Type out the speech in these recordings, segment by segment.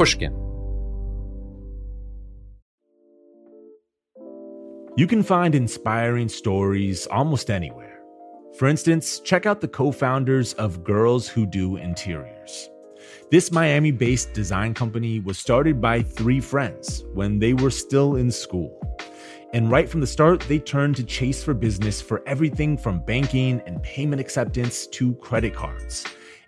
Pushkin. You can find inspiring stories almost anywhere. For instance, check out the co founders of Girls Who Do Interiors. This Miami based design company was started by three friends when they were still in school. And right from the start, they turned to Chase for Business for everything from banking and payment acceptance to credit cards.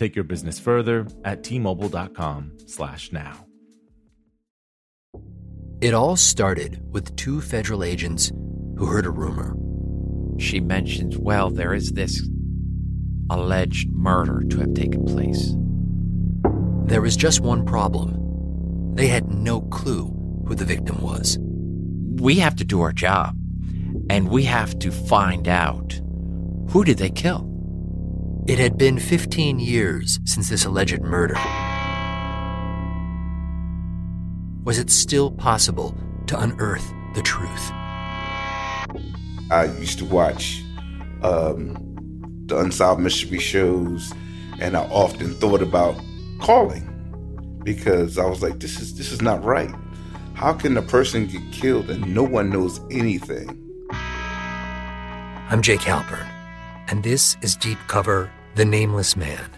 Take your business further at tmobile.com slash now. It all started with two federal agents who heard a rumor. She mentions, well, there is this alleged murder to have taken place. There was just one problem. They had no clue who the victim was. We have to do our job, and we have to find out who did they kill? It had been 15 years since this alleged murder. Was it still possible to unearth the truth? I used to watch um, the Unsolved Mystery shows, and I often thought about calling because I was like, "This is this is not right. How can a person get killed and no one knows anything?" I'm Jake Halpern, and this is Deep Cover The Nameless Man.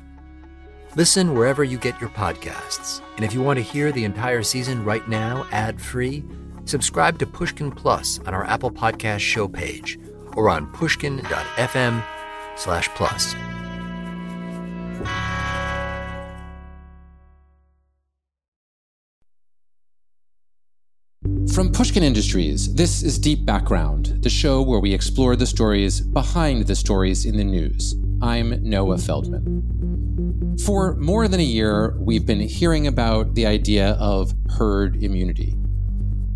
Listen wherever you get your podcasts. And if you want to hear the entire season right now, ad free, subscribe to Pushkin Plus on our Apple Podcast show page or on pushkin.fm slash plus. From Pushkin Industries, this is Deep Background, the show where we explore the stories behind the stories in the news. I'm Noah Feldman. For more than a year, we've been hearing about the idea of herd immunity.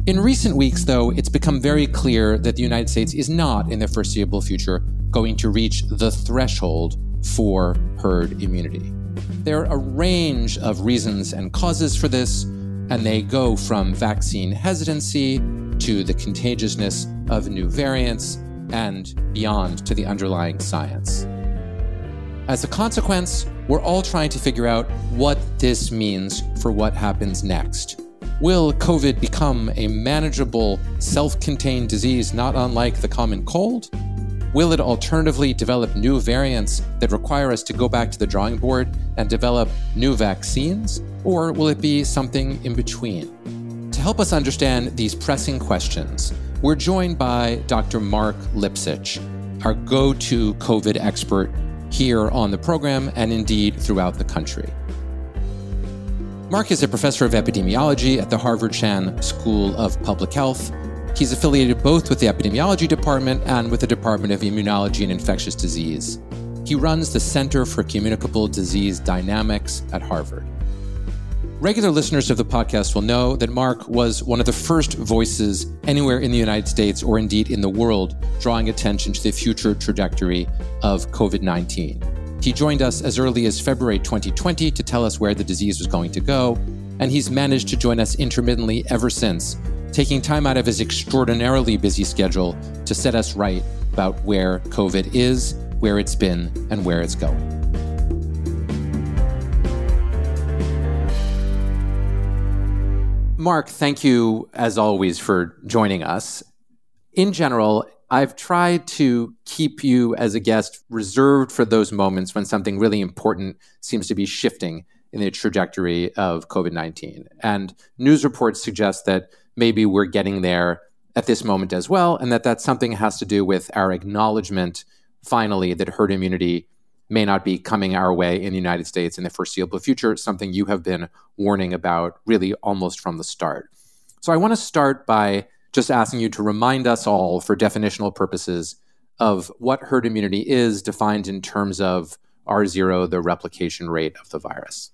In recent weeks, though, it's become very clear that the United States is not, in the foreseeable future, going to reach the threshold for herd immunity. There are a range of reasons and causes for this, and they go from vaccine hesitancy to the contagiousness of new variants and beyond to the underlying science. As a consequence, we're all trying to figure out what this means for what happens next. Will COVID become a manageable, self contained disease not unlike the common cold? Will it alternatively develop new variants that require us to go back to the drawing board and develop new vaccines? Or will it be something in between? To help us understand these pressing questions, we're joined by Dr. Marc Lipsitch, our go to COVID expert here on the program and indeed throughout the country. Marc is a professor of epidemiology at the Harvard Chan School of Public Health. He's affiliated both with the epidemiology department and with the Department of Immunology and Infectious Disease. He runs the Center for Communicable Disease Dynamics at Harvard. Regular listeners of the podcast will know that Marc was one of the first voices anywhere in the United States or indeed in the world drawing attention to the future trajectory of COVID 19. He joined us as early as February 2020 to tell us where the disease was going to go, and he's managed to join us intermittently ever since, taking time out of his extraordinarily busy schedule to set us right about where COVID is, where it's been, and where it's going. Marc, thank you as always for joining us. In general, I've tried to keep you as a guest reserved for those moments when something really important seems to be shifting in the trajectory of COVID 19. And news reports suggest that maybe we're getting there at this moment as well, and that that something has to do with our acknowledgement finally that herd immunity may not be coming our way in the United States in the foreseeable future, something you have been warning about really almost from the start. So I want to start by just asking you to remind us all, for definitional purposes, of what herd immunity is defined in terms of R0, the replication rate of the virus.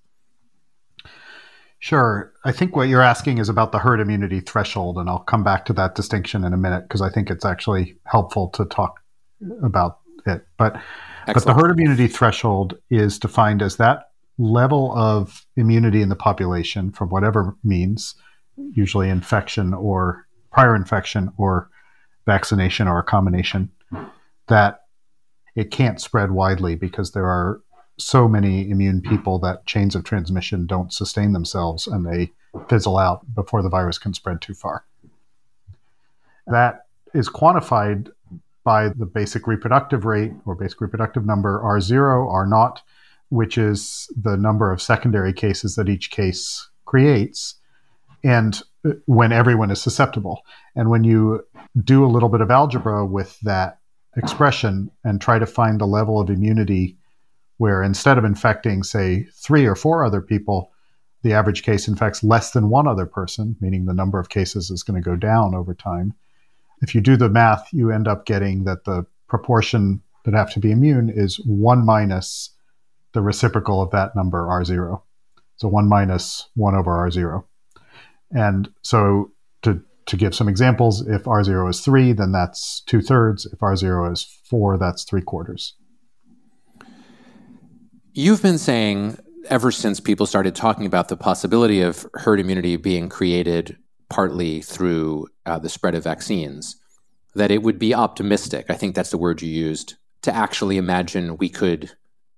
Sure. I think what you're asking is about the herd immunity threshold, and I'll come back to that distinction in a minute because I think it's actually helpful to talk about it. But Excellent. but the herd immunity threshold is defined as that level of immunity in the population from whatever means, usually infection or prior infection or vaccination or a combination, that it can't spread widely because there are so many immune people that chains of transmission don't sustain themselves and they fizzle out before the virus can spread too far. That is quantified by the basic reproductive rate or basic reproductive number R0, R0, which is the number of secondary cases that each case creates, and uh, when everyone is susceptible. And when you do a little bit of algebra with that expression and try to find the level of immunity where instead of infecting, say, three or four other people, the average case infects less than one other person, meaning the number of cases is going to go down over time. If you do the math, you end up getting that the proportion that have to be immune is 1 minus the reciprocal of that number, R0. So 1 minus 1 over R0. And so to, to give some examples, if R0 is 3, then that's 2 thirds. If R0 is 4, that's 3 quarters. You've been saying ever since people started talking about the possibility of herd immunity being created partly through uh, the spread of vaccines that it would be optimistic. I think that's the word you used to actually imagine we could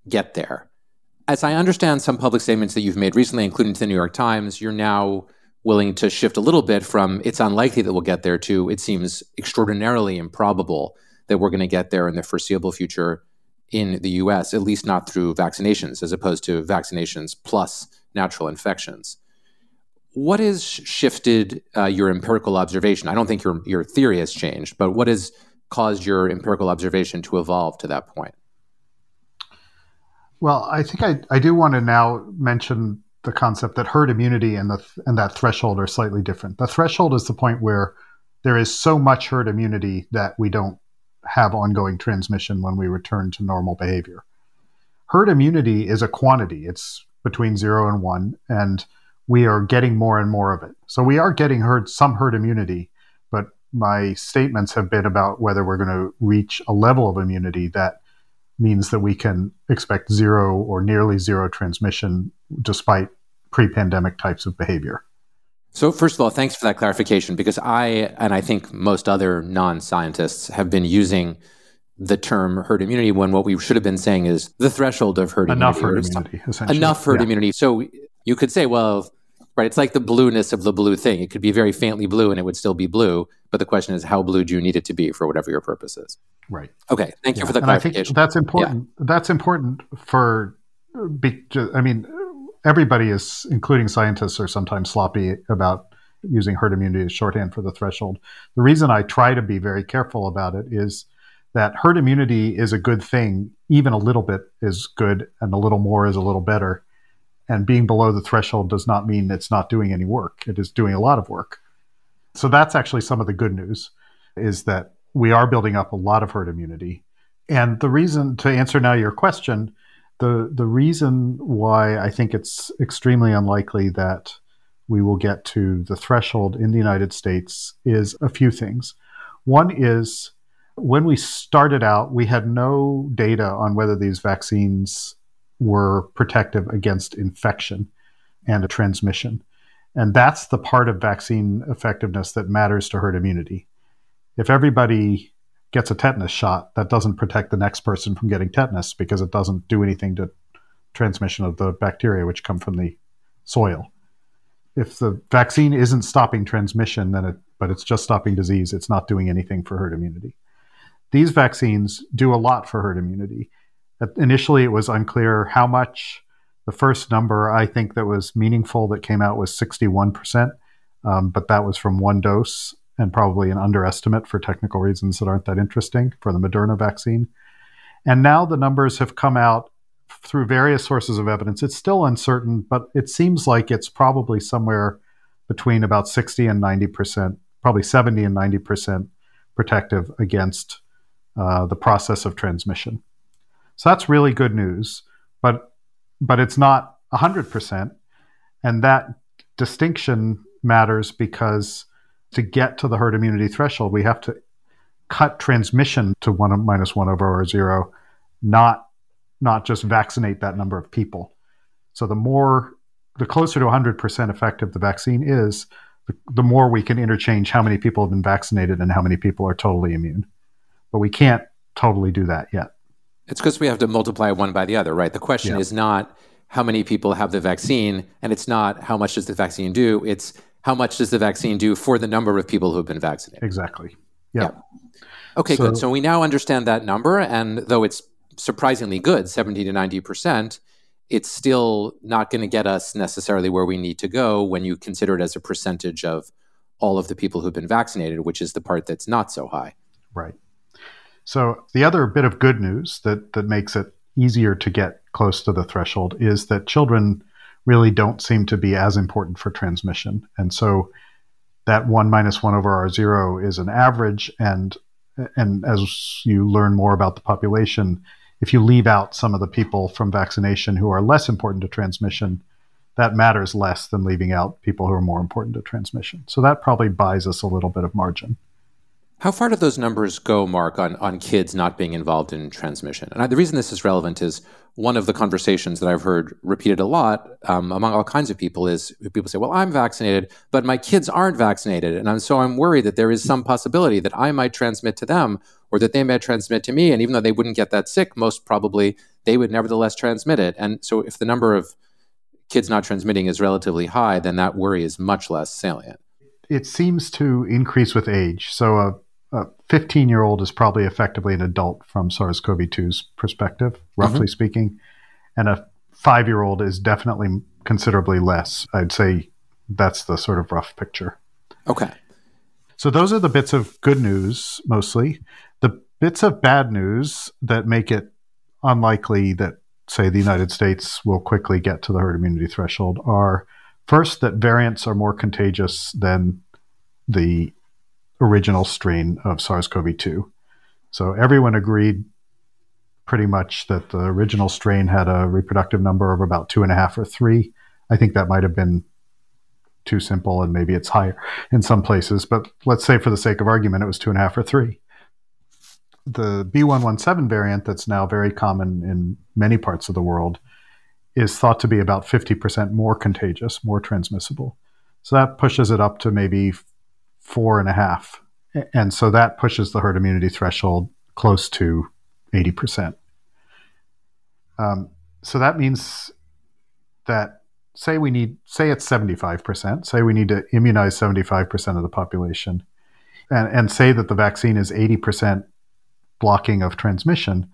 get there. As I understand some public statements that you've made recently, including to the New York Times, you're now willing to shift a little bit from it's unlikely that we'll get there to it seems extraordinarily improbable that we're going to get there in the foreseeable future in the US, at least not through vaccinations, as opposed to vaccinations plus natural infections. What has shifted uh, your empirical observation? I don't think your, your theory has changed, but what has caused your empirical observation to evolve to that point? Well, I think I, I do want to now mention the concept that herd immunity and the and that threshold are slightly different. The threshold is the point where there is so much herd immunity that we don't have ongoing transmission when we return to normal behavior. Herd immunity is a quantity, it's between zero and one, and we are getting more and more of it. So we are getting herd, some herd immunity, but my statements have been about whether we're going to reach a level of immunity that means that we can expect zero or nearly zero transmission despite pre pandemic types of behavior. So, first of all, thanks for that clarification because I, and I think most other non scientists, have been using the term herd immunity when what we should have been saying is the threshold of herd enough immunity. Herd immunity enough herd yeah. immunity. So, you could say, well, right, it's like the blueness of the blue thing. It could be very faintly blue and it would still be blue. But the question is, how blue do you need it to be for whatever your purpose is? Right. Okay. Thank yeah. you for the and clarification. I think that's important. Yeah. That's important for, I mean, everybody is, including scientists, are sometimes sloppy about using herd immunity as shorthand for the threshold. The reason I try to be very careful about it is that herd immunity is a good thing. Even a little bit is good, and a little more is a little better. And being below the threshold does not mean it's not doing any work. It is doing a lot of work. So that's actually some of the good news is that we are building up a lot of herd immunity. And the reason to answer now your question, the the reason why I think it's extremely unlikely that we will get to the threshold in the United States is a few things. One is when we started out, we had no data on whether these vaccines were protective against infection and a transmission. And that's the part of vaccine effectiveness that matters to herd immunity. If everybody gets a tetanus shot, that doesn't protect the next person from getting tetanus because it doesn't do anything to transmission of the bacteria which come from the soil. If the vaccine isn't stopping transmission, then it but it's just stopping disease, it's not doing anything for herd immunity. These vaccines do a lot for herd immunity. Initially, it was unclear how much. The first number I think that was meaningful that came out was 61% um, but that was from one dose and probably an underestimate for technical reasons that aren't that interesting for the Moderna vaccine. And now the numbers have come out through various sources of evidence. It's still uncertain, but it seems like it's probably somewhere between about 60 and 90 percent, probably 70 and 90 percent protective against uh, the process of transmission. So that's really good news, but but it's not 100 percent, and that distinction matters because to get to the herd immunity threshold, we have to cut transmission to one minus one over R zero, not not just vaccinate that number of people. So the more, the closer to 100% effective the vaccine is, the, the more we can interchange how many people have been vaccinated and how many people are totally immune. But we can't totally do that yet. It's because we have to multiply one by the other, right? The question yeah. is not how many people have the vaccine, and it's not how much does the vaccine do. It's how much does the vaccine do for the number of people who have been vaccinated. Exactly. Yeah. yeah. Okay, so, good. So we now understand that number, and though it's surprisingly good, 70 to 90%, it's still not going to get us necessarily where we need to go when you consider it as a percentage of all of the people who've been vaccinated, which is the part that's not so high. Right. So the other bit of good news that that makes it easier to get close to the threshold is that children really don't seem to be as important for transmission. And so that one minus one over R zero is an average and and as you learn more about the population, if you leave out some of the people from vaccination who are less important to transmission, that matters less than leaving out people who are more important to transmission. So that probably buys us a little bit of margin. How far do those numbers go, Marc, on, on kids not being involved in transmission? And I, the reason this is relevant is one of the conversations that I've heard repeated a lot um, among all kinds of people is people say, well, I'm vaccinated, but my kids aren't vaccinated. And I'm, so I'm worried that there is some possibility that I might transmit to them or that they might transmit to me. And even though they wouldn't get that sick, most probably they would nevertheless transmit it. And so if the number of kids not transmitting is relatively high, then that worry is much less salient. It seems to increase with age. So a a 15 year old is probably effectively an adult from SARS CoV 2's perspective, roughly mm-hmm. speaking. And a five year old is definitely considerably less. I'd say that's the sort of rough picture. Okay. So those are the bits of good news mostly. The bits of bad news that make it unlikely that, say, the United States will quickly get to the herd immunity threshold are first, that variants are more contagious than the original strain of SARS CoV 2. So everyone agreed pretty much that the original strain had a reproductive number of about two and a half or three. I think that might have been too simple and maybe it's higher in some places, but let's say for the sake of argument, it was two and a half or three. The B117 variant, that's now very common in many parts of the world, is thought to be about 50% more contagious, more transmissible. So that pushes it up to maybe four and a half. And so that pushes the herd immunity threshold close to 80%. Um, so that means that say we need say it's 75% say we need to immunize 75% of the population and, and say that the vaccine is 80% blocking of transmission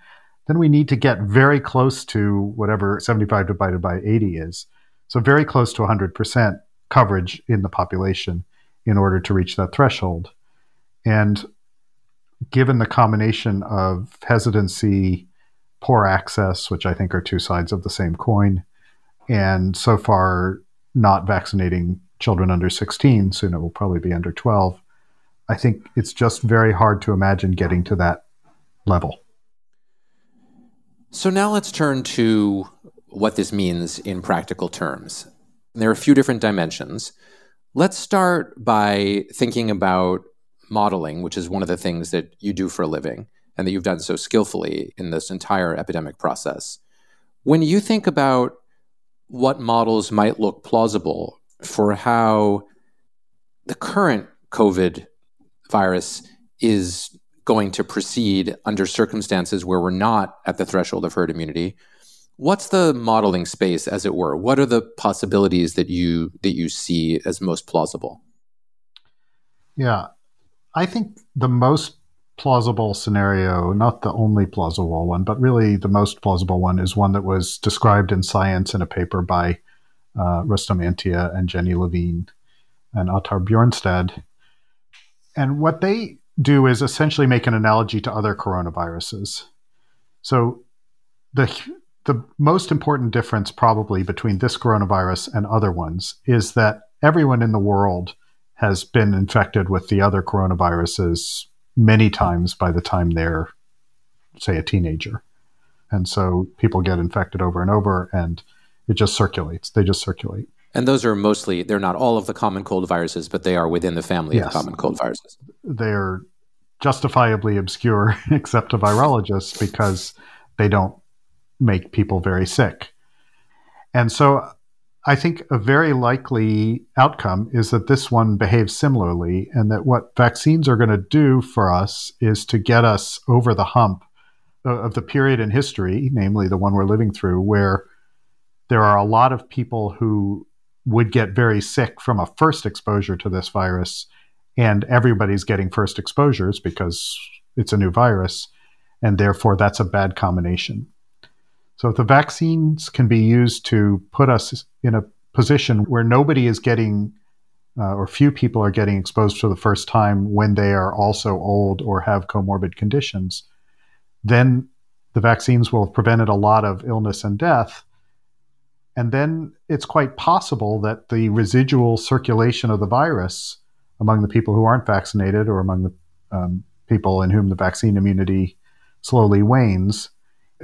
then we need to get very close to whatever 75 divided by 80 is so very close to 100% coverage in the population in order to reach that threshold. And given the combination of hesitancy, poor access, which I think are two sides of the same coin, and so far not vaccinating children under 16, soon it will probably be under 12, I think it's just very hard to imagine getting to that level. So now let's turn to what this means in practical terms. There are a few different dimensions. Let's start by thinking about modeling, which is one of the things that you do for a living and that you've done so skillfully in this entire epidemic process. When you think about what models might look plausible for how the current COVID virus is going to proceed under circumstances where we're not at the threshold of herd immunity, what's the modeling space as it were what are the possibilities that you that you see as most plausible yeah i think the most plausible scenario not the only plausible one but really the most plausible one is one that was described in science in a paper by uh, Rustom Antia and Jennie Lavine and Ottar Bjornstad. And what they do is essentially make an analogy to other coronaviruses. So the the most important difference probably between this coronavirus and other ones is that everyone in the world has been infected with the other coronaviruses many times by the time they're say a teenager. And so people get infected over and over and it just circulates. They just circulate. And those are mostly, they're not all of the common cold viruses, but they are within the family yes. of common cold viruses. They're justifiably obscure, except to virologists, because they don't make people very sick. And so I think a very likely outcome is that this one behaves similarly, and that what vaccines are going to do for us is to get us over the hump of the period in history, namely the one we're living through, where there are a lot of people who would get very sick from a first exposure to this virus, and everybody's getting first exposures because it's a new virus, and therefore that's a bad combination. So if the vaccines can be used to put us in a position where nobody is getting uh, or few people are getting exposed for the first time when they are also old or have comorbid conditions, then the vaccines will have prevented a lot of illness and death. And then it's quite possible that the residual circulation of the virus among the people who aren't vaccinated or among the um, people in whom the vaccine immunity slowly wanes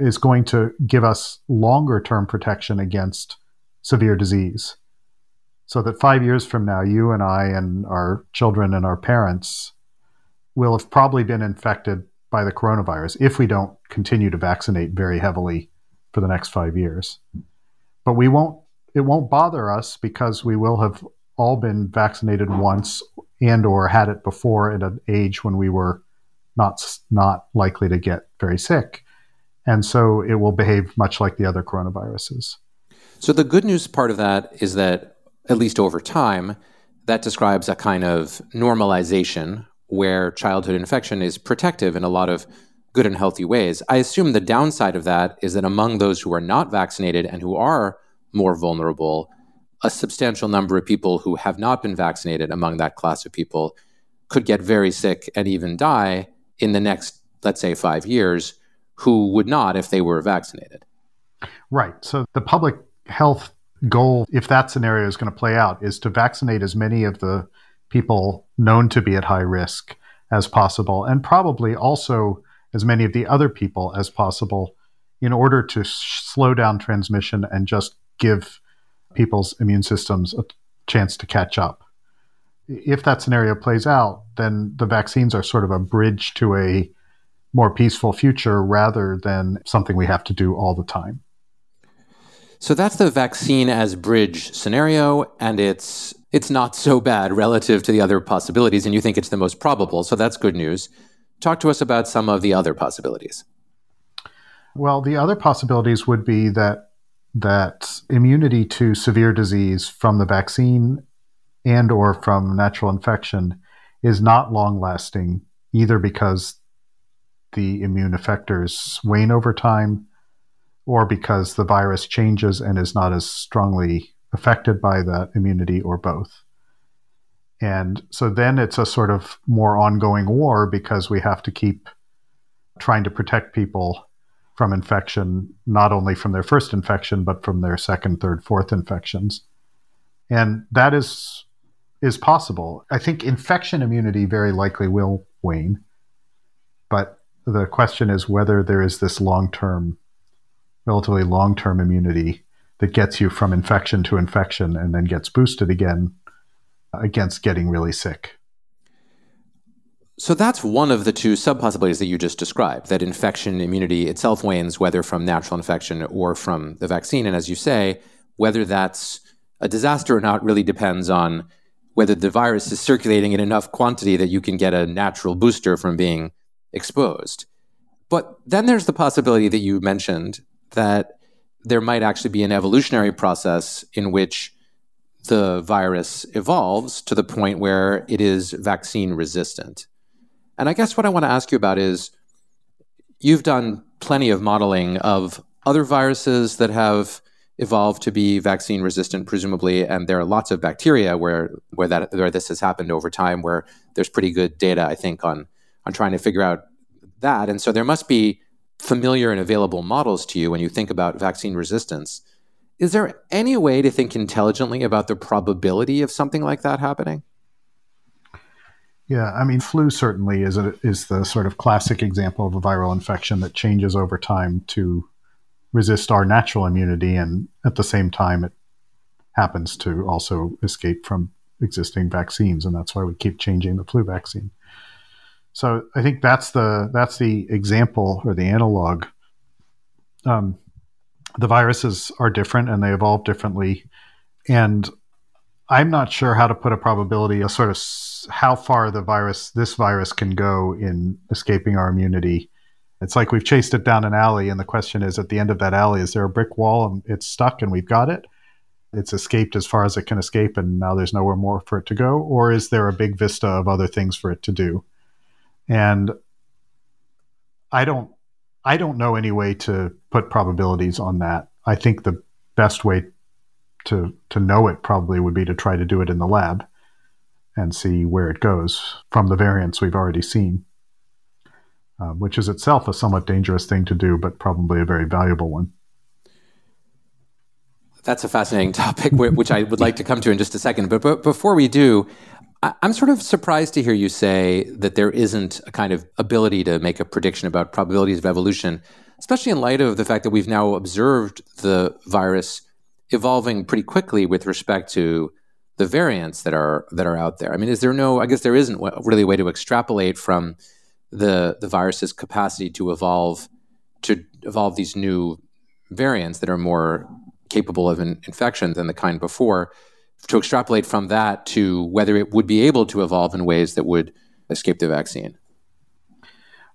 is going to give us longer term protection against severe disease. So that five years from now, you and I and our children and our parents will have probably been infected by the coronavirus if we don't continue to vaccinate very heavily for the next five years but we won't it won't bother us because we will have all been vaccinated once and or had it before at an age when we were not not likely to get very sick and so it will behave much like the other coronaviruses so the good news part of that is that at least over time that describes a kind of normalization where childhood infection is protective in a lot of good and healthy ways. I assume the downside of that is that among those who are not vaccinated and who are more vulnerable, a substantial number of people who have not been vaccinated among that class of people could get very sick and even die in the next, let's say, five years, who would not if they were vaccinated. Right. So the public health goal, if that scenario is going to play out, is to vaccinate as many of the people known to be at high risk as possible, and probably also as many of the other people as possible in order to sh- slow down transmission and just give people's immune systems a chance to catch up. If that scenario plays out, then the vaccines are sort of a bridge to a more peaceful future rather than something we have to do all the time. So that's the vaccine as bridge scenario, and it's it's not so bad relative to the other possibilities, and you think it's the most probable. So that's good news. Talk to us about some of the other possibilities. Well, the other possibilities would be that that immunity to severe disease from the vaccine and or from natural infection is not long lasting either because the immune effectors wane over time or because the virus changes and is not as strongly affected by that immunity or both. And so then it's a sort of more ongoing war because we have to keep trying to protect people from infection, not only from their first infection, but from their second, third, fourth infections. And that is is possible. I think infection immunity very likely will wane, but the question is whether there is this long term, relatively long term immunity that gets you from infection to infection and then gets boosted again against getting really sick. So that's one of the two sub possibilities that you just described that infection immunity itself wanes, whether from natural infection or from the vaccine. And as you say, whether that's a disaster or not really depends on whether the virus is circulating in enough quantity that you can get a natural booster from being exposed. But then there's the possibility that you mentioned that there might actually be an evolutionary process in which the virus evolves to the point where it is vaccine resistant. And I guess what I want to ask you about is you've done plenty of modeling of other viruses that have evolved to be vaccine resistant, presumably, and there are lots of bacteria where where that where this has happened over time, where there's pretty good data, I think, on on trying to figure out that. And so there must be familiar and available models to you when you think about vaccine resistance. Is there any way to think intelligently about the probability of something like that happening? Yeah, I mean, flu certainly is a, is the sort of classic example of a viral infection that changes over time to resist our natural immunity, and at the same time, it happens to also escape from existing vaccines, and that's why we keep changing the flu vaccine. So I think that's the that's the example or the analog. Um, the viruses are different and they evolve differently, and I'm not sure how to put a probability, a sort of how far the virus, this virus, can go in escaping our immunity. It's like we've chased it down an alley, and the question is, at the end of that alley, is there a brick wall and it's stuck and we've got it? It's escaped as far as it can escape, and now there's nowhere more for it to go, or is there a big vista of other things for it to do? And I don't, I don't know any way to put probabilities on that. I think the best way to to know it probably would be to try to do it in the lab and see where it goes from the variants we've already seen, uh, which is itself a somewhat dangerous thing to do, but probably a very valuable one. That's a fascinating topic, which I would like to come to in just a second. But, but before we do, I'm sort of surprised to hear you say that there isn't a kind of ability to make a prediction about probabilities of evolution, especially in light of the fact that we've now observed the virus evolving pretty quickly with respect to the variants that are that are out there. I mean, is there no? I guess there isn't really a way to extrapolate from the the virus's capacity to evolve to evolve these new variants that are more capable of infection than the kind before. To extrapolate from that to whether it would be able to evolve in ways that would escape the vaccine.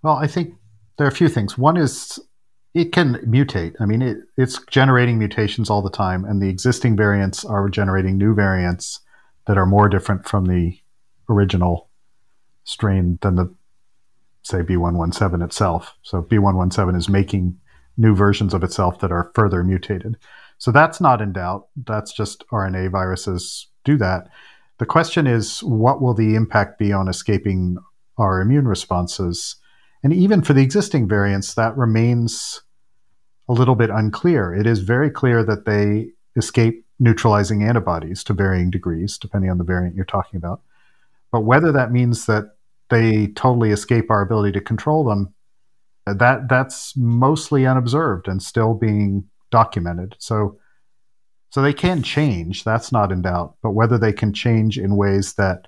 Well, I think there are a few things. One is it can mutate. I mean, it, it's generating mutations all the time, and the existing variants are generating new variants that are more different from the original strain than the, say, B117 itself. So B117 is making new versions of itself that are further mutated. So that's not in doubt. That's just RNA viruses do that. The question is, what will the impact be on escaping our immune responses? And even for the existing variants, that remains a little bit unclear. It is very clear that they escape neutralizing antibodies to varying degrees, depending on the variant you're talking about. But whether that means that they totally escape our ability to control them, that that's mostly unobserved and still being documented. So so they can change, that's not in doubt. But whether they can change in ways that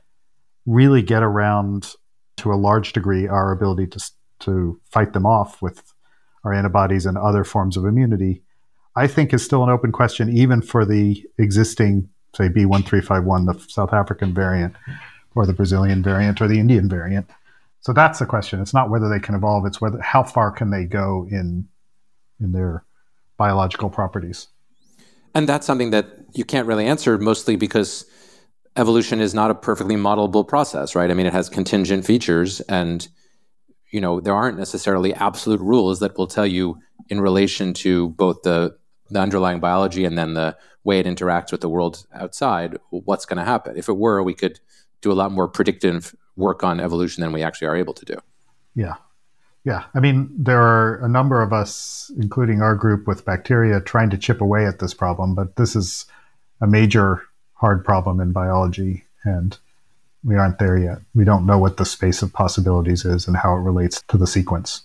really get around to a large degree our ability to to fight them off with our antibodies and other forms of immunity, I think is still an open question, even for the existing, say, B1351, the South African variant, or the Brazilian variant, or the Indian variant. So that's the question. It's not whether they can evolve; it's whether how far can they go in in their biological properties. And that's something that you can't really answer, mostly because evolution is not a perfectly modelable process, right? I mean, it has contingent features and you know there aren't necessarily absolute rules that will tell you in relation to both the the underlying biology and then the way it interacts with the world outside what's going to happen if it were we could do a lot more predictive work on evolution than we actually are able to do yeah yeah i mean there are a number of us including our group with bacteria trying to chip away at this problem but this is a major hard problem in biology and we aren't there yet. We don't know what the space of possibilities is and how it relates to the sequence.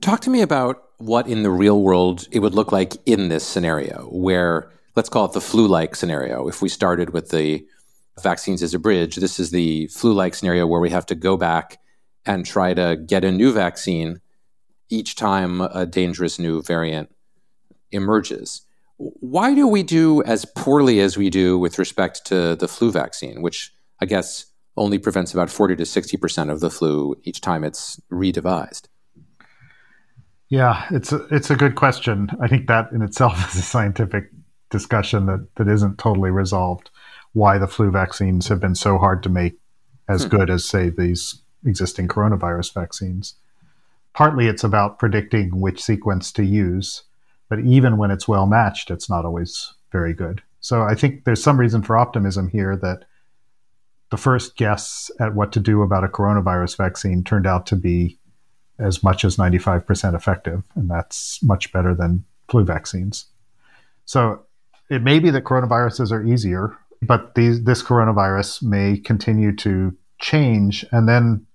Talk to me about what in the real world it would look like in this scenario, where let's call it the flu like scenario. If we started with the vaccines as a bridge, this is the flu like scenario where we have to go back and try to get a new vaccine each time a dangerous new variant emerges. Why do we do as poorly as we do with respect to the flu vaccine, which I guess, only prevents about 40 to 60% of the flu each time it's redevised? Yeah, it's a, it's a good question. I think that in itself is a scientific discussion that, that isn't totally resolved. Why the flu vaccines have been so hard to make as hmm. good as, say, these existing coronavirus vaccines. Partly it's about predicting which sequence to use. But even when it's well matched, it's not always very good. So I think there's some reason for optimism here that the first guess at what to do about a coronavirus vaccine turned out to be as much as 95% effective. And that's much better than flu vaccines. So it may be that coronaviruses are easier, but these, this coronavirus may continue to change. And then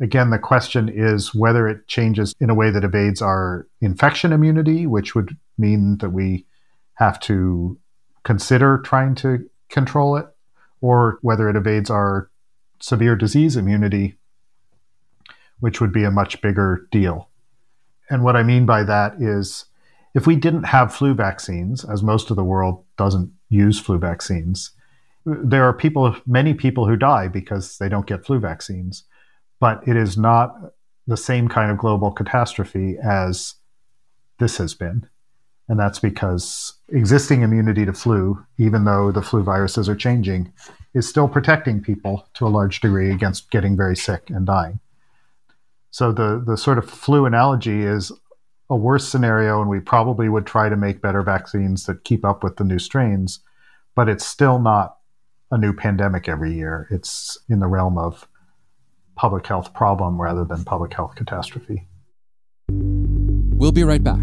again, the question is whether it changes in a way that evades our infection immunity, which would mean that we have to consider trying to control it, or whether it evades our severe disease immunity, which would be a much bigger deal. And what I mean by that is if we didn't have flu vaccines, as most of the world doesn't use flu vaccines, there are people, many people who die because they don't get flu vaccines. But it is not the same kind of global catastrophe as this has been. And that's because existing immunity to flu, even though the flu viruses are changing, is still protecting people to a large degree against getting very sick and dying. So the, the sort of flu analogy is a worse scenario, and we probably would try to make better vaccines that keep up with the new strains, but it's still not a new pandemic every year. It's in the realm of public health problem rather than public health catastrophe. We'll be right back.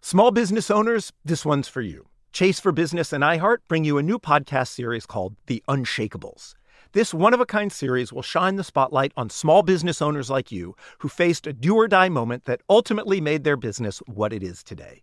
Small business owners, this one's for you. Chase for Business and iHeart bring you a new podcast series called The Unshakables. This one of a kind series will shine the spotlight on small business owners like you who faced a do or die moment that ultimately made their business what it is today.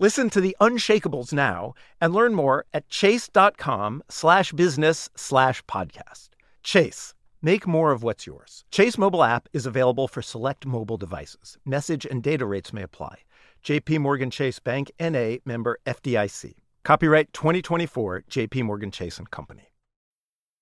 Listen to the Unshakables now and learn more at chase.com slash business slash podcast. Chase, make more of what's yours. Chase mobile app is available for select mobile devices. Message and data rates may apply. JP Morgan Chase Bank NA member FDIC. Copyright 2024 JP Morgan Chase and Company.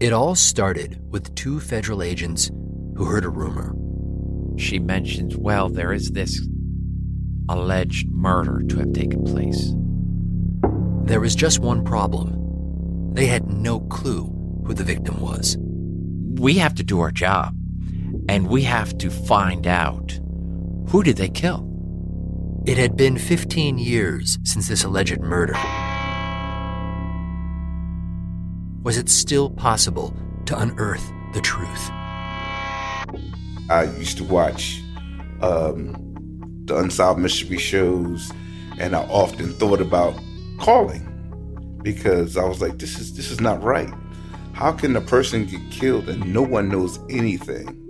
It all started with two federal agents who heard a rumor. She mentions, well, there is this alleged murder to have taken place. There was just one problem they had no clue who the victim was. We have to do our job, and we have to find out who did they kill? It had been 15 years since this alleged murder. Was it still possible to unearth the truth? I used to watch um, the Unsolved Mystery shows, and I often thought about calling because I was like, "This is this is not right. How can a person get killed and no one knows anything?"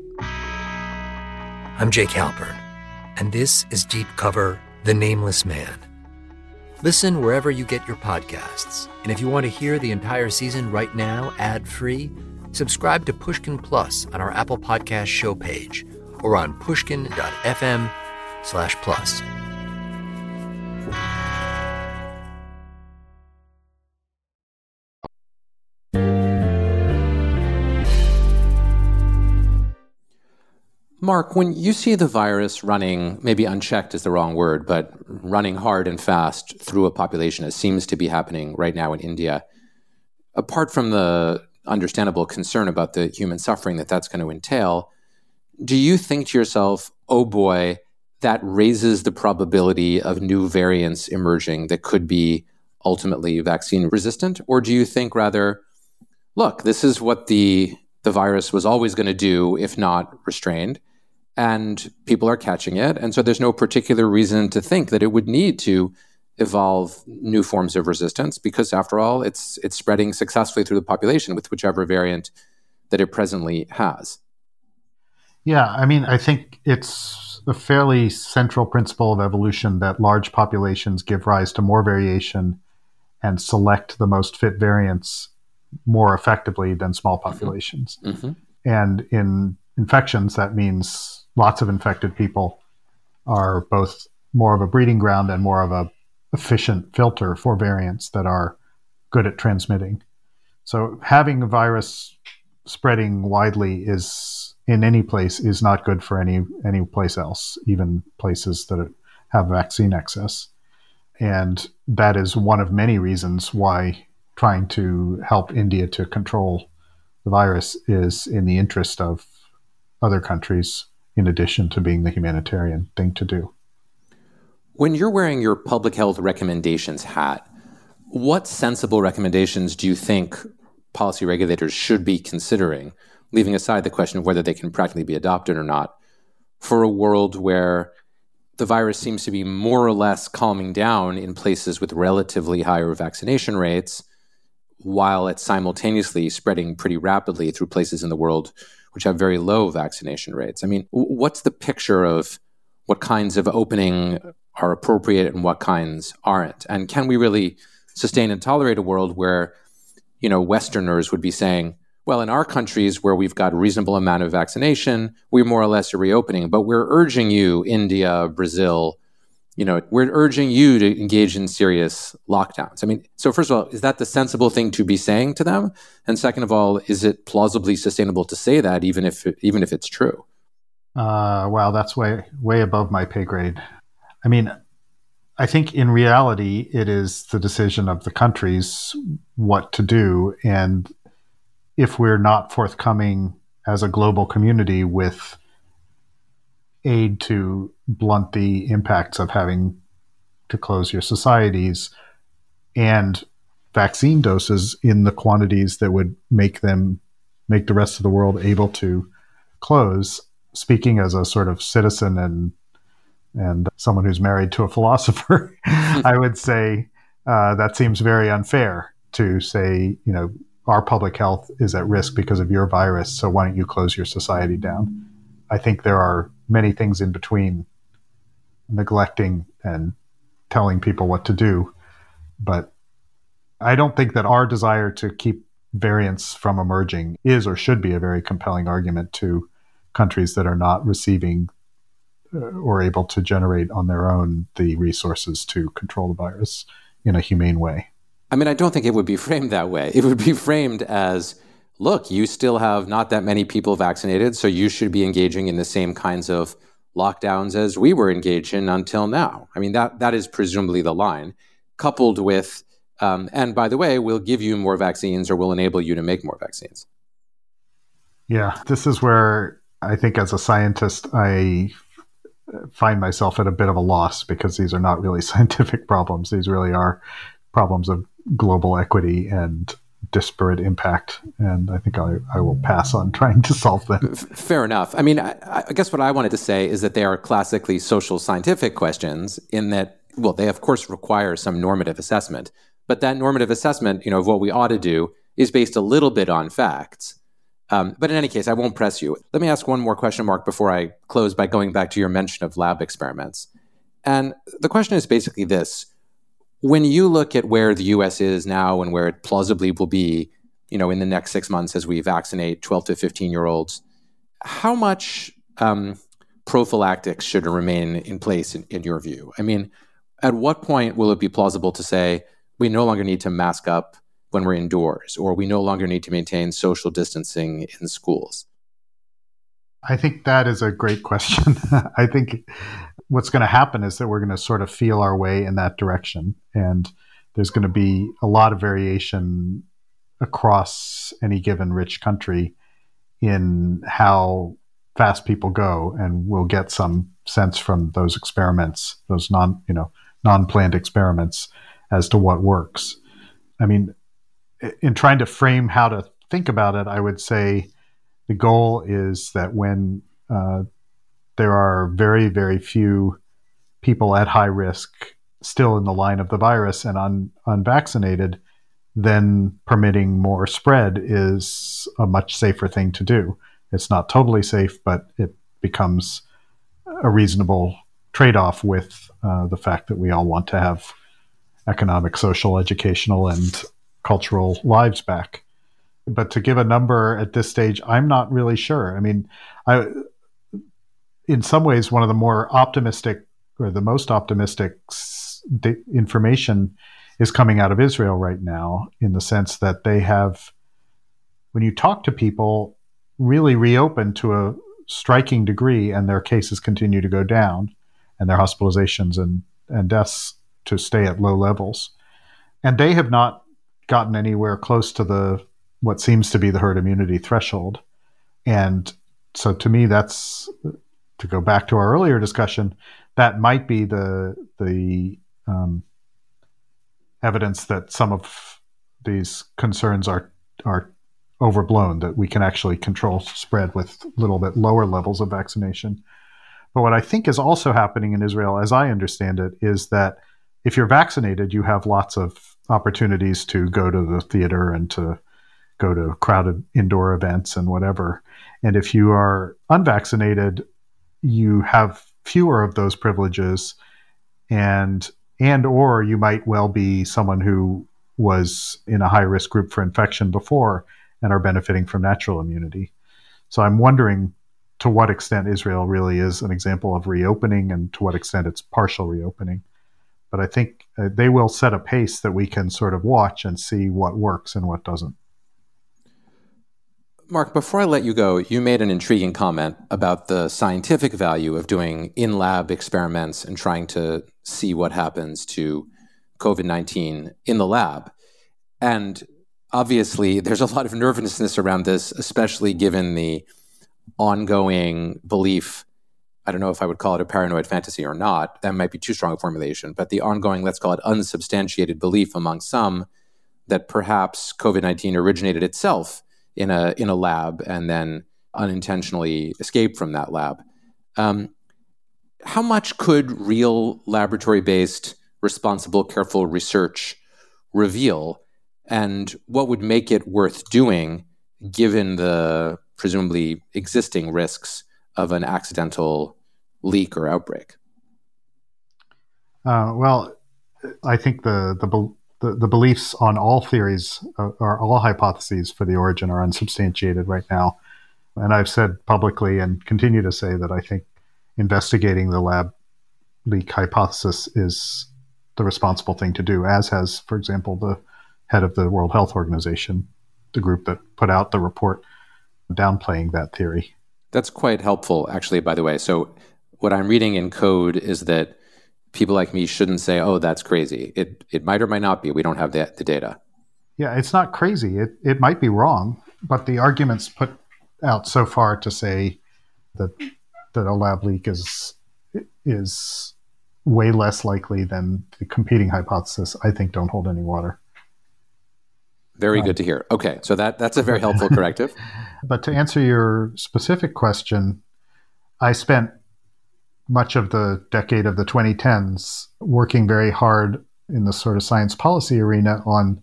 I'm Jake Halpern, and this is Deep Cover: The Nameless Man. Listen wherever you get your podcasts. And if you want to hear the entire season right now, ad free, subscribe to Pushkin Plus on our Apple Podcast show page or on pushkin.fm slash plus. Marc, when you see the virus running, maybe unchecked is the wrong word, but running hard and fast through a population, as seems to be happening right now in India, apart from the understandable concern about the human suffering that that's going to entail, do you think to yourself, oh boy, that raises the probability of new variants emerging that could be ultimately vaccine resistant? Or do you think rather, look, this is what the, the virus was always going to do if not restrained? And people are catching it. And so there's no particular reason to think that it would need to evolve new forms of resistance because after all it's it's spreading successfully through the population with whichever variant that it presently has. Yeah, I mean, I think it's a fairly central principle of evolution that large populations give rise to more variation and select the most fit variants more effectively than small mm-hmm. populations. Mm-hmm. And in infections, that means lots of infected people are both more of a breeding ground and more of a efficient filter for variants that are good at transmitting. So having a virus spreading widely is in any place is not good for any any place else, even places that have vaccine access. And that is one of many reasons why trying to help India to control the virus is in the interest of other countries, in addition to being the humanitarian thing to do. When you're wearing your public health recommendations hat, what sensible recommendations do you think policy regulators should be considering, leaving aside the question of whether they can practically be adopted or not, for a world where the virus seems to be more or less calming down in places with relatively higher vaccination rates, while it's simultaneously spreading pretty rapidly through places in the world which have very low vaccination rates? I mean, what's the picture of what kinds of opening are appropriate and what kinds aren't? And can we really sustain and tolerate a world where, you know, Westerners would be saying, well, in our countries where we've got a reasonable amount of vaccination, we more or less are reopening, but we're urging you, India, Brazil, you know, we're urging you to engage in serious lockdowns. I mean, so first of all, is that the sensible thing to be saying to them? And second of all, is it plausibly sustainable to say that, even if even if it's true? Uh, wow, that's way way above my pay grade. I mean, I think in reality, it is the decision of the countries what to do. And if we're not forthcoming as a global community with aid to blunt the impacts of having to close your societies and vaccine doses in the quantities that would make them make the rest of the world able to close speaking as a sort of citizen and and someone who's married to a philosopher, I would say uh, that seems very unfair to say, you know, our public health is at risk because of your virus, so why don't you close your society down? I think there are many things in between neglecting and telling people what to do, but I don't think that our desire to keep variants from emerging is or should be a very compelling argument to countries that are not receiving uh, or able to generate on their own the resources to control the virus in a humane way. I mean, I don't think it would be framed that way. It would be framed as look, you still have not that many people vaccinated, so you should be engaging in the same kinds of lockdowns as we were engaged in until now. I mean, that, that is presumably the line, coupled with, um, and by the way, we'll give you more vaccines or we'll enable you to make more vaccines. Yeah, this is where I think as a scientist, I find myself at a bit of a loss because these are not really scientific problems. These really are problems of global equity and disparate impact. And I think I, I will pass on trying to solve them. Fair enough. I mean, I, I guess what I wanted to say is that they are classically social scientific questions in that, well, they of course require some normative assessment. But that normative assessment, you know, of what we ought to do is based a little bit on facts. Um, but in any case, I won't press you. Let me ask one more question, Marc, before I close by going back to your mention of lab experiments. And the question is basically this when you look at where the US is now and where it plausibly will be, you know, in the next six months as we vaccinate 12 to 15 year olds, how much um, prophylactics should remain in place in, in your view? I mean, at what point will it be plausible to say we no longer need to mask up when we're indoors, or we no longer need to maintain social distancing in schools? I think that is a great question. I think what's going to happen is that we're going to sort of feel our way in that direction. And there's going to be a lot of variation across any given rich country in how fast people go. And we'll get some sense from those experiments, those non, you know, non-planned experiments as to what works. I mean, in trying to frame how to think about it, I would say the goal is that when uh, there are very, very few people at high risk still in the line of the virus and un, unvaccinated, then permitting more spread is a much safer thing to do. It's not totally safe, but it becomes a reasonable trade off with uh, the fact that we all want to have economic, social, educational, and cultural lives back. But to give a number at this stage, I'm not really sure. I mean, I, in some ways, one of the more optimistic or the most optimistic information is coming out of Israel right now in the sense that they have, when you talk to people, really reopened to a striking degree, and their cases continue to go down, and their hospitalizations and, and deaths to stay at low levels. And they have not gotten anywhere close to the what seems to be the herd immunity threshold. And so to me, that's to go back to our earlier discussion, that might be the the um, evidence that some of these concerns are are overblown. That we can actually control spread with a little bit lower levels of vaccination. But what I think is also happening in Israel, as I understand it, is that if you're vaccinated, you have lots of opportunities to go to the theater and to go to crowded indoor events and whatever. And if you are unvaccinated, you have fewer of those privileges and and or you might well be someone who was in a high risk group for infection before and are benefiting from natural immunity. So I'm wondering to what extent Israel really is an example of reopening and to what extent it's partial reopening. But I think uh, they will set a pace that we can sort of watch and see what works and what doesn't. Marc, before I let you go, you made an intriguing comment about the scientific value of doing in lab experiments and trying to see what happens to COVID 19 in the lab. And obviously, there's a lot of nervousness around this, especially given the ongoing belief I don't know if I would call it a paranoid fantasy or not. That might be too strong a formulation, but the ongoing, let's call it unsubstantiated belief among some that perhaps COVID 19 originated itself in a, in a lab and then unintentionally escape from that lab. Um, how much could real laboratory based, responsible, careful research reveal? And what would make it worth doing given the presumably existing risks of an accidental leak or outbreak? Uh, well, I think the, the the the, beliefs on all theories uh, or all hypotheses for the origin are unsubstantiated right now, and I've said publicly and continue to say that I think investigating the lab leak hypothesis is the responsible thing to do, as has, for example, the head of the World Health Organization, the group that put out the report downplaying that theory. That's quite helpful, actually, by the way. So, what I'm reading in code is that people like me shouldn't say, oh, that's crazy. It, it might or might not be. We don't have the, the data. Yeah, it's not crazy. It, it might be wrong, but the arguments put out so far to say that, that a lab leak is, is way less likely than the competing hypothesis, I think don't hold any water. Very um, good to hear. Okay, so that that's a very helpful corrective. but to answer your specific question, I spent much of the decade of the 2010s working very hard in the sort of science policy arena on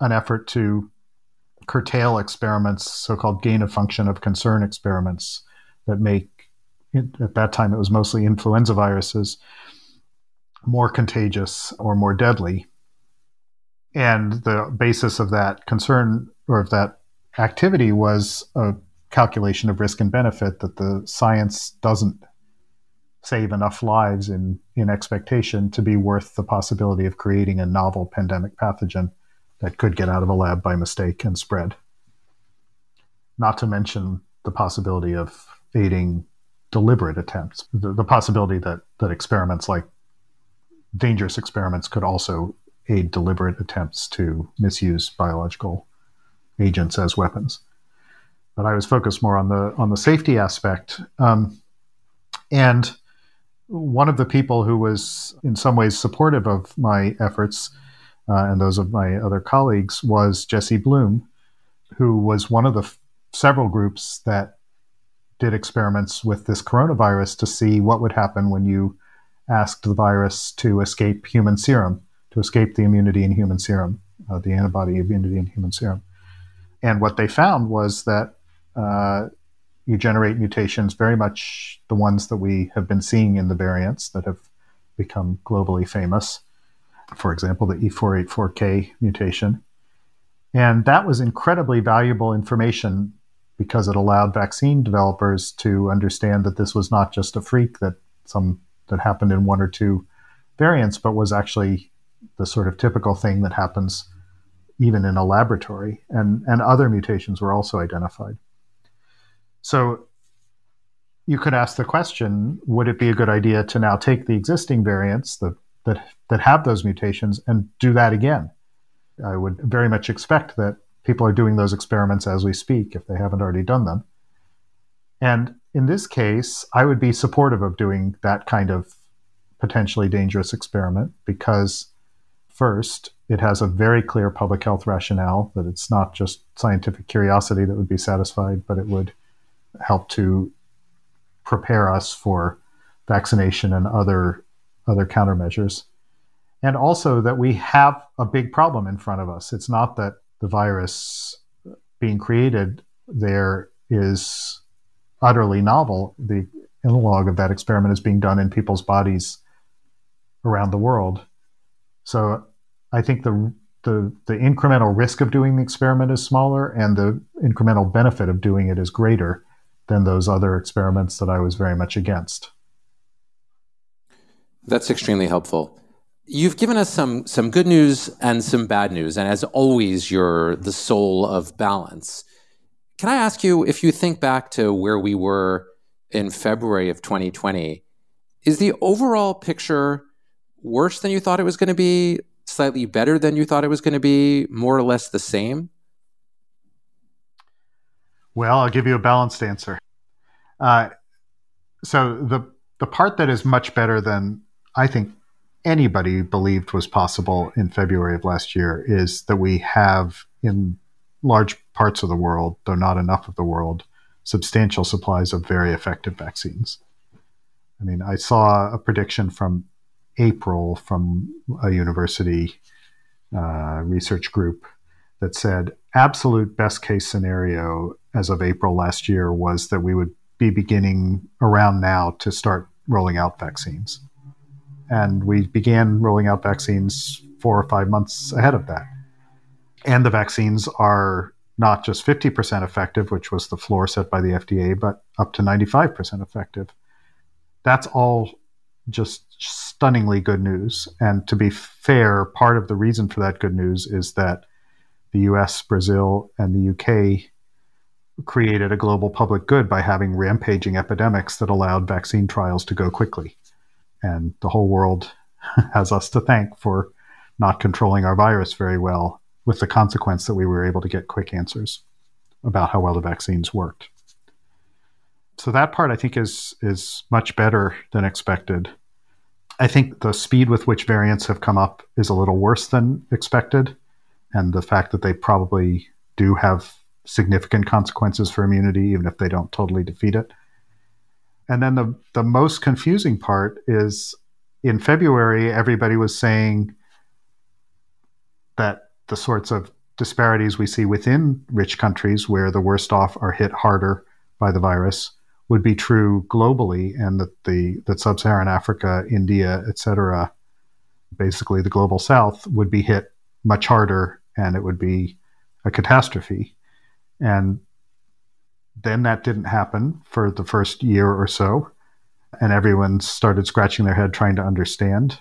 an effort to curtail experiments, so-called gain of function of concern experiments that make at that time it was mostly influenza viruses more contagious or more deadly. And the basis of that concern or of that activity was a calculation of risk and benefit that the science doesn't save enough lives in, in expectation to be worth the possibility of creating a novel pandemic pathogen that could get out of a lab by mistake and spread. Not to mention the possibility of aiding deliberate attempts, the, the possibility that, that experiments like dangerous experiments could also aid deliberate attempts to misuse biological agents as weapons. But I was focused more on the on the safety aspect. Um, and one of the people who was in some ways supportive of my efforts uh, and those of my other colleagues was Jesse Bloom, who was one of the f- several groups that did experiments with this coronavirus to see what would happen when you asked the virus to escape human serum, to escape the immunity in human serum, uh, the antibody immunity in human serum. And what they found was that uh, you generate mutations, very much the ones that we have been seeing in the variants that have become globally famous. For example, the E484K mutation. And that was incredibly valuable information because it allowed vaccine developers to understand that this was not just a freak that some that happened in one or two variants, but was actually the sort of typical thing that happens even in a laboratory. And, and other mutations were also identified. So you could ask the question would it be a good idea to now take the existing variants that, that, that have those mutations and do that again? I would very much expect that people are doing those experiments as we speak if they haven't already done them. And in this case, I would be supportive of doing that kind of potentially dangerous experiment because, first, it has a very clear public health rationale that it's not just scientific curiosity that would be satisfied, but it would help to prepare us for vaccination and other other countermeasures. And also that we have a big problem in front of us. It's not that the virus being created there is utterly novel. The analog of that experiment is being done in people's bodies around the world. So I think the the, the incremental risk of doing the experiment is smaller and the incremental benefit of doing it is greater than those other experiments that I was very much against. That's extremely helpful. You've given us some some good news and some bad news, and as always, you're the soul of balance. Can I ask you if you think back to where we were in February of 2020, is the overall picture worse than you thought it was going to be, slightly better than you thought it was going to be, more or less the same? Well, I'll give you a balanced answer. Uh, so the the part that is much better than I think anybody believed was possible in February of last year is that we have in large parts of the world, though not enough of the world, substantial supplies of very effective vaccines. I mean, I saw a prediction from April from a university uh, research group that said absolute best case scenario as of April last year was that we would be beginning around now to start rolling out vaccines. And we began rolling out vaccines four or five months ahead of that. And the vaccines are not just 50% effective, which was the floor set by the FDA, but up to 95% effective. That's all just stunningly good news. And to be fair, part of the reason for that good news is that the US, Brazil, and the UK created a global public good by having rampaging epidemics that allowed vaccine trials to go quickly. And the whole world has us to thank for not controlling our virus very well, with the consequence that we were able to get quick answers about how well the vaccines worked. So that part I think is is much better than expected. I think the speed with which variants have come up is a little worse than expected, and the fact that they probably do have significant consequences for immunity, even if they don't totally defeat it. And then the, the most confusing part is in February, everybody was saying that the sorts of disparities we see within rich countries where the worst off are hit harder by the virus would be true globally and that the that sub-Saharan Africa, India, etc., basically the global south would be hit much harder and it would be a catastrophe. And then that didn't happen for the first year or so. And everyone started scratching their head trying to understand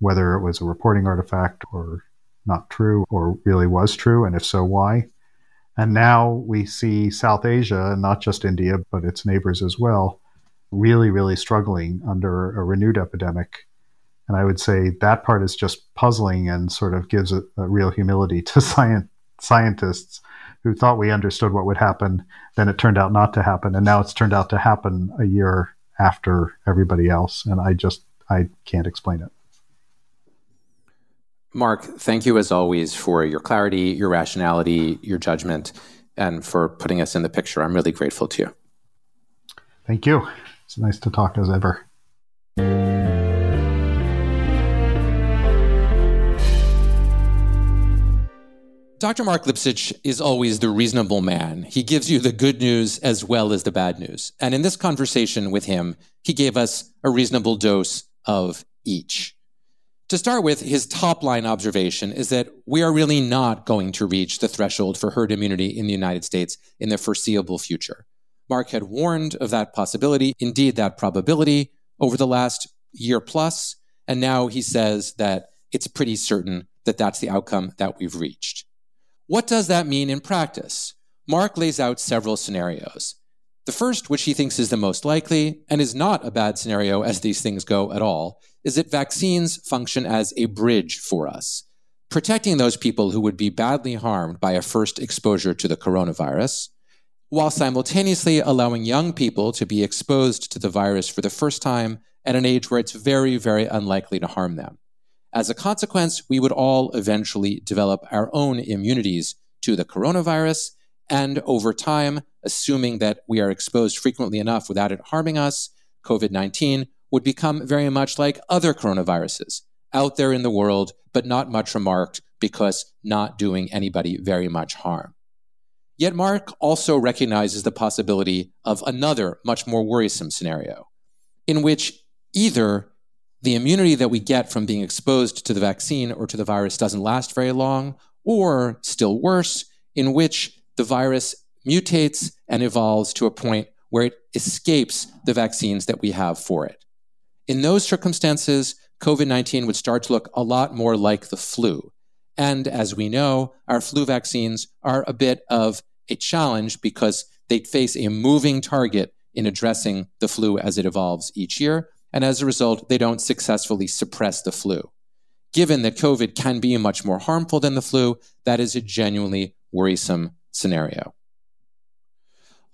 whether it was a reporting artifact or not true or really was true. And if so, why? And now we see South Asia, not just India, but its neighbors as well, really, really struggling under a renewed epidemic. And I would say that part is just puzzling and sort of gives a, a real humility to science, scientists who thought we understood what would happen. Then it turned out not to happen, and now it's turned out to happen a year after everybody else. And I just I can't explain it. Marc, thank you as always for your clarity, your rationality, your judgment, and for putting us in the picture. I'm really grateful to you. Thank you. It's nice to talk as ever. Dr. Marc Lipsitch is always the reasonable man. He gives you the good news as well as the bad news. And in this conversation with him, he gave us a reasonable dose of each. To start with, his top line observation is that we are really not going to reach the threshold for herd immunity in the United States in the foreseeable future. Marc had warned of that possibility, indeed, that probability, over the last year plus, and now he says that it's pretty certain that that's the outcome that we've reached. What does that mean in practice? Marc lays out several scenarios. The first, which he thinks is the most likely, and is not a bad scenario as these things go at all, is that vaccines function as a bridge for us, protecting those people who would be badly harmed by a first exposure to the coronavirus, while simultaneously allowing young people to be exposed to the virus for the first time at an age where it's very, very unlikely to harm them. As a consequence, we would all eventually develop our own immunities to the coronavirus. And over time, assuming that we are exposed frequently enough without it harming us, COVID 19 would become very much like other coronaviruses out there in the world, but not much remarked because not doing anybody very much harm. Yet Marc also recognizes the possibility of another, much more worrisome scenario, in which either the immunity that we get from being exposed to the vaccine or to the virus doesn't last very long, or still worse, in which the virus mutates and evolves to a point where it escapes the vaccines that we have for it. In those circumstances, COVID 19 would start to look a lot more like the flu. And as we know, our flu vaccines are a bit of a challenge because they face a moving target in addressing the flu as it evolves each year and as a result, they don't successfully suppress the flu. Given that COVID can be much more harmful than the flu, that is a genuinely worrisome scenario.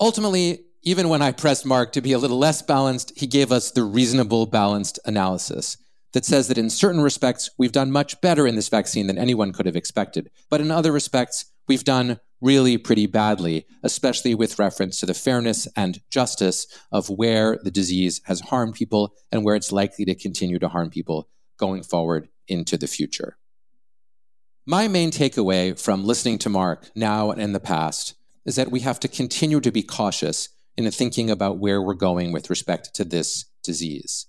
Ultimately, even when I pressed Marc to be a little less balanced, he gave us the reasonable balanced analysis that says that in certain respects, we've done much better in this vaccine than anyone could have expected. But in other respects, we've done really pretty badly, especially with reference to the fairness and justice of where the disease has harmed people and where it's likely to continue to harm people going forward into the future. My main takeaway from listening to Marc now and in the past is that we have to continue to be cautious in thinking about where we're going with respect to this disease.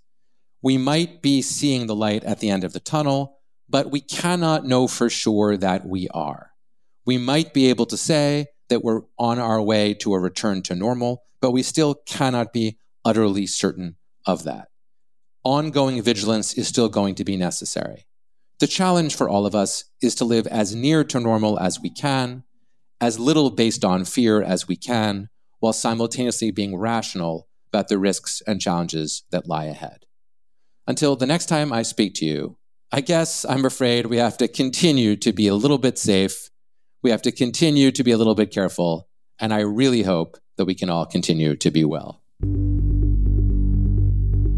We might be seeing the light at the end of the tunnel, but we cannot know for sure that we are we might be able to say that we're on our way to a return to normal, but we still cannot be utterly certain of that. Ongoing vigilance is still going to be necessary. The challenge for all of us is to live as near to normal as we can, as little based on fear as we can, while simultaneously being rational about the risks and challenges that lie ahead. Until the next time I speak to you, I guess I'm afraid we have to continue to be a little bit safe we have to continue to be a little bit careful. And I really hope that we can all continue to be well.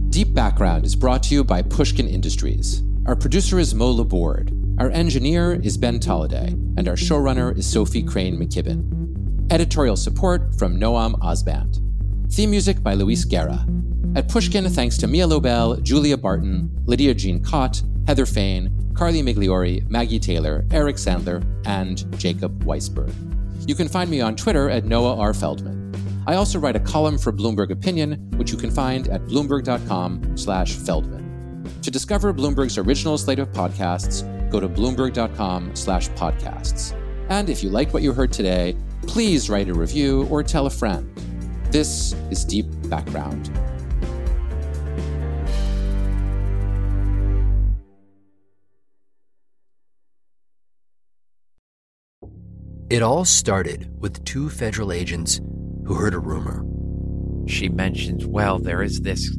Deep Background is brought to you by Pushkin Industries. Our producer is Mo Laborde. Our engineer is Ben Tolliday. And our showrunner is Sophie Crane McKibben. Editorial support from Noam Osband. Theme music by Luis Guerra. At Pushkin, thanks to Mia Lobel, Julia Barton, Lydia Jean Kott, Heather Fain, Carly Migliori, Maggie Taylor, Eric Sandler, and Jacob Weisberg. You can find me on Twitter at Noah R. Feldman. I also write a column for Bloomberg Opinion, which you can find at bloomberg.com slash Feldman. To discover Bloomberg's original slate of podcasts, go to bloomberg.com slash podcasts. And if you liked what you heard today, please write a review or tell a friend. This is Deep Background. It all started with two federal agents who heard a rumor. She mentions, well, there is this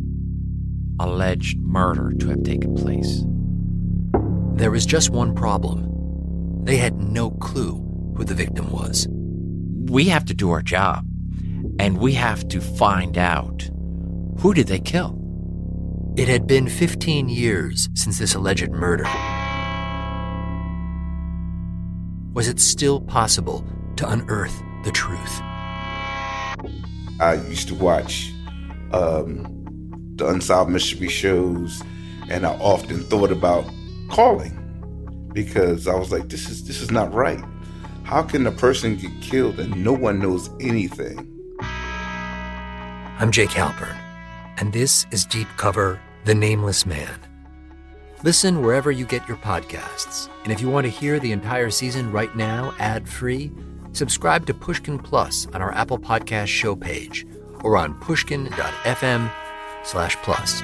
alleged murder to have taken place. There was just one problem. They had no clue who the victim was. We have to do our job, and we have to find out who did they kill? It had been 15 years since this alleged murder. Was it still possible to unearth the truth? I used to watch um, the Unsolved Mystery shows, and I often thought about calling because I was like, this is this is not right. How can a person get killed and no one knows anything? I'm Jake Halpern, and this is Deep Cover The Nameless Man. Listen wherever you get your podcasts. And if you want to hear the entire season right now, ad free, subscribe to Pushkin Plus on our Apple Podcast show page or on pushkin.fm slash plus.